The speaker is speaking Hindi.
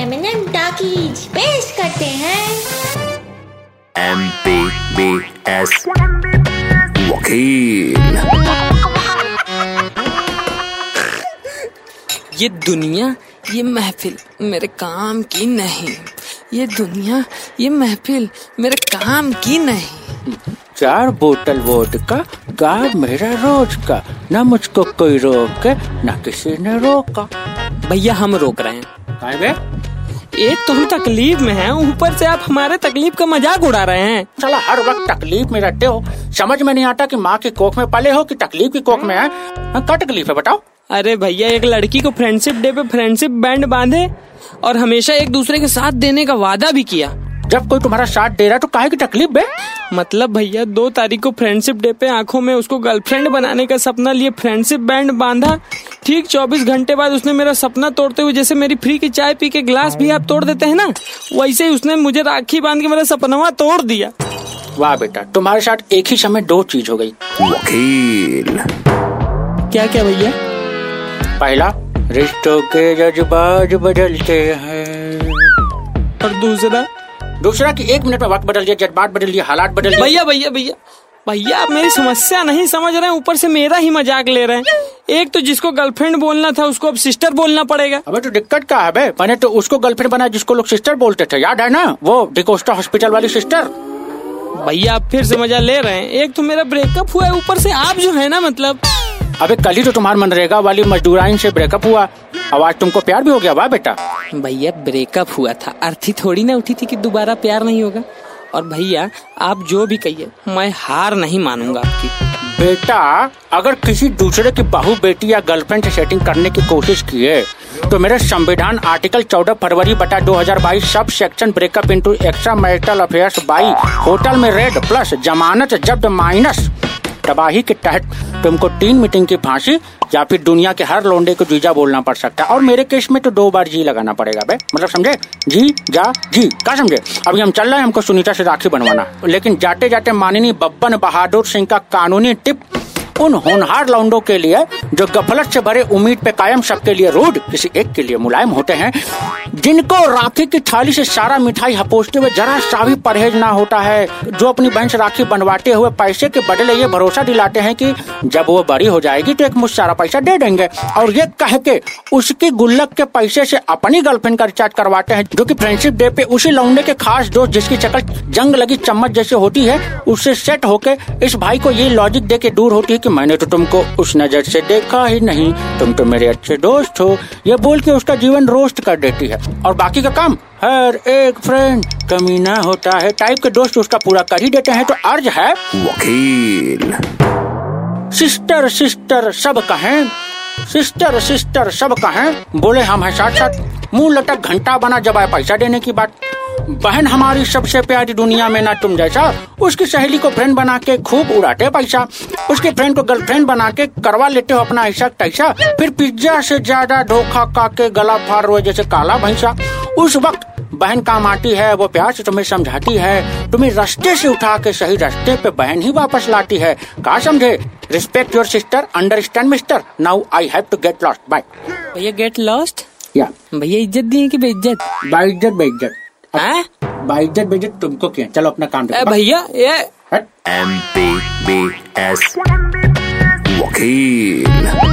एम टाकीज पेश करते हैं। एम पी बी एस वकील। ये दुनिया ये महफिल मेरे काम की नहीं। ये दुनिया ये महफिल मेरे काम की नहीं। चार बोतल वोट का गाय मेरा रोज का न मुझको कोई रोके न किसी ने रोका। भैया हम रोक रहे हैं। काय बे एक तो हम तकलीफ़ में हैं ऊपर से आप हमारे तकलीफ़ का मज़ाक उड़ा रहे हैं। चला हर वक्त तकलीफ़ में रहते हो। समझ में नहीं आता कि माँ के कोख में पले हो कि तकलीफ़ की कोख में है। हाँ, क्या तकलीफ़ है बताओ। अरे भैया एक लड़की को फ्रेंडशिप डे पे फ्रेंडशिप बैंड बांधे और हमेशा एक दूसरे के साथ देने का वादा भी किया। जब कोई तुम्हारा साथ दे रहा है तो काहे की तकलीफ़ बे? मतलब भैया दो तारीख को फ्रेंडशिप डे पे आँखों में उसको गर्लफ्रेंड बनाने का सपना लिए फ्रेंडशिप बैंड बांधा। ठीक 24 घंटे बाद उसने मेरा सपना तोड़ते हुए जैसे मेरी फ्री की चाय पी के ग्लास भी आप तोड़ देते हैं ना वैसे ही उसने मुझे राखी बाँध के मेरा सपनवा तोड़ दिया। वाह बेटा तुम्हारे साथ एक ही समय दो चीज़ हो गई। वकील। क्या क्या भैया? पहला रिश्तों के जज्बात बदलते हैं। और दूसरा? दूसरा कि एक मिनट में वक्त बदल दिया जज्बात बदल दिया हालात बदल दिए भैया भैया भैया भैया आप मेरी समस्या नहीं समझ रहे हैं ऊपर से मेरा ही मज़ाक ले रहे हैं। एक तो जिसको गर्लफ्रेंड बोलना था उसको अब सिस्टर बोलना पड़ेगा। अबे तो दिक्कत का है बे। मैंने तो उसको गर्लफ्रेंड बनाया जिसको लोग सिस्टर बोलते थे। याद है ना? वो डिकोस्टा हॉस्पिटल वाली सिस्टर भैया आप फिर से मज़ा ले रहे हैं। एक तो मेरा ब्रेकअप हुआ है ऊपर से आप जो है ना मतलब। अबे कल ही तो तुम्हारा मनरेगा वाली मजदूराइन से ब्रेकअप हुआ। अब आज तुमको प्यार भी हो गया वाह बेटा। भैया ब्रेकअप हुआ था। अर्थी थोड़ी ना उठी थी कि दोबारा प्यार नहीं होगा। और भैया, आप जो भी कहिए, मैं हार नहीं मानूँगा आपकी। बेटा, अगर किसी दूसरे की बहू, बेटी या गर्लफ्रेंड से सेटिंग करने की कोशिश किए तो मेरे संविधान आर्टिकल 14 फरवरी बटा 2022 सब section breakup into extra marital affairs by hotel में रेड प्लस जमानत जब्त माइनस तबाही के तहत तुमको तीन मीटिंग की फांसी या फिर दुनिया के हर लोंडे को जीजा बोलना पड़ सकता है। और मेरे केस में तो दो बार जी लगाना पड़ेगा बे मतलब समझे? जी, जा, जी। क्या समझे? अभी हम चल रहे हैं, हमको सुनीता से राखी बनवाना। लेकिन जाते जाते माननीय बब्बन बहादुर सिंह का कानूनी टिप, उन होनहार लौंडों के लिए जो गफलत से भरे उम्मीद पे कायम सबके लिए रूड किसी एक के लिए मुलायम होते हैं, जिनको राखी की थाली से सारा मिठाई हपोसते हुए जरा सा भी परहेज ना होता है, जो अपनी बहन से राखी बनवाते हुए पैसे के बदले ये भरोसा दिलाते हैं कि जब वो बड़ी हो जाएगी तो एक मुझ सारा पैसा दे देंगे। और ये कह के उसकी गुल्लक के पैसे से अपनी गर्लफ्रेंड का रिचार्ज करवाते हैं, जो कि फ्रेंडशिप डे पे उसी लौंडे के खास दोस्त जिसकी शक्ल जंग लगी चम्मच जैसे होती है, उससे सेट होके इस भाई को ये लॉजिक दे के दूर होती है कि मैंने तो तुमको उस नज़र से देखा। ही नहीं। तुम तो मेरे अच्छे दोस्त हो। ये बोल के उसका जीवन रोस्ट कर देती है। और बाकी का काम? हर एक फ्रेंड कमीना होता है। टाइप के दोस्त उसका पूरा कर ही देते हैं। तो अर्ज़ है? वकील। सिस्टर सिस्टर सब कहें? सिस्टर सिस्टर सब कहें? बोले हम हैं साथ साथ मुँह लटक घंटा बना जब आए पैसा देने की बात। बहन हमारी सबसे प्यारी दुनिया में ना तुम जैसा। उसकी सहेली को फ्रेंड बना के खूब उड़ाते पैसा। उसके फ्रेंड को गर्लफ्रेंड बना के करवा लेते हो अपना ऐसा तैसा। फिर पिज्जा से ज़्यादा धोखा का के गला फाड़ रहे जैसे काला भैंसा। उस वक्त बहन काम आती है वो प्यार से तुम्हें समझाती है। तुम्हें रास्ते से उठा के सही रास्ते पे बहन ही वापस लाती है। कहा समझे? Respect your sister understand mister now I have to get lost bye भैया गेट लॉस्ट या भैया इज़्ज़त दी है कि बेइज्जत? बाइज्जत बेइज्जत? बाइज्जत बेइज्जत तुमको क्या? चलो अपना काम भैया ये एम पी बी एस वकील।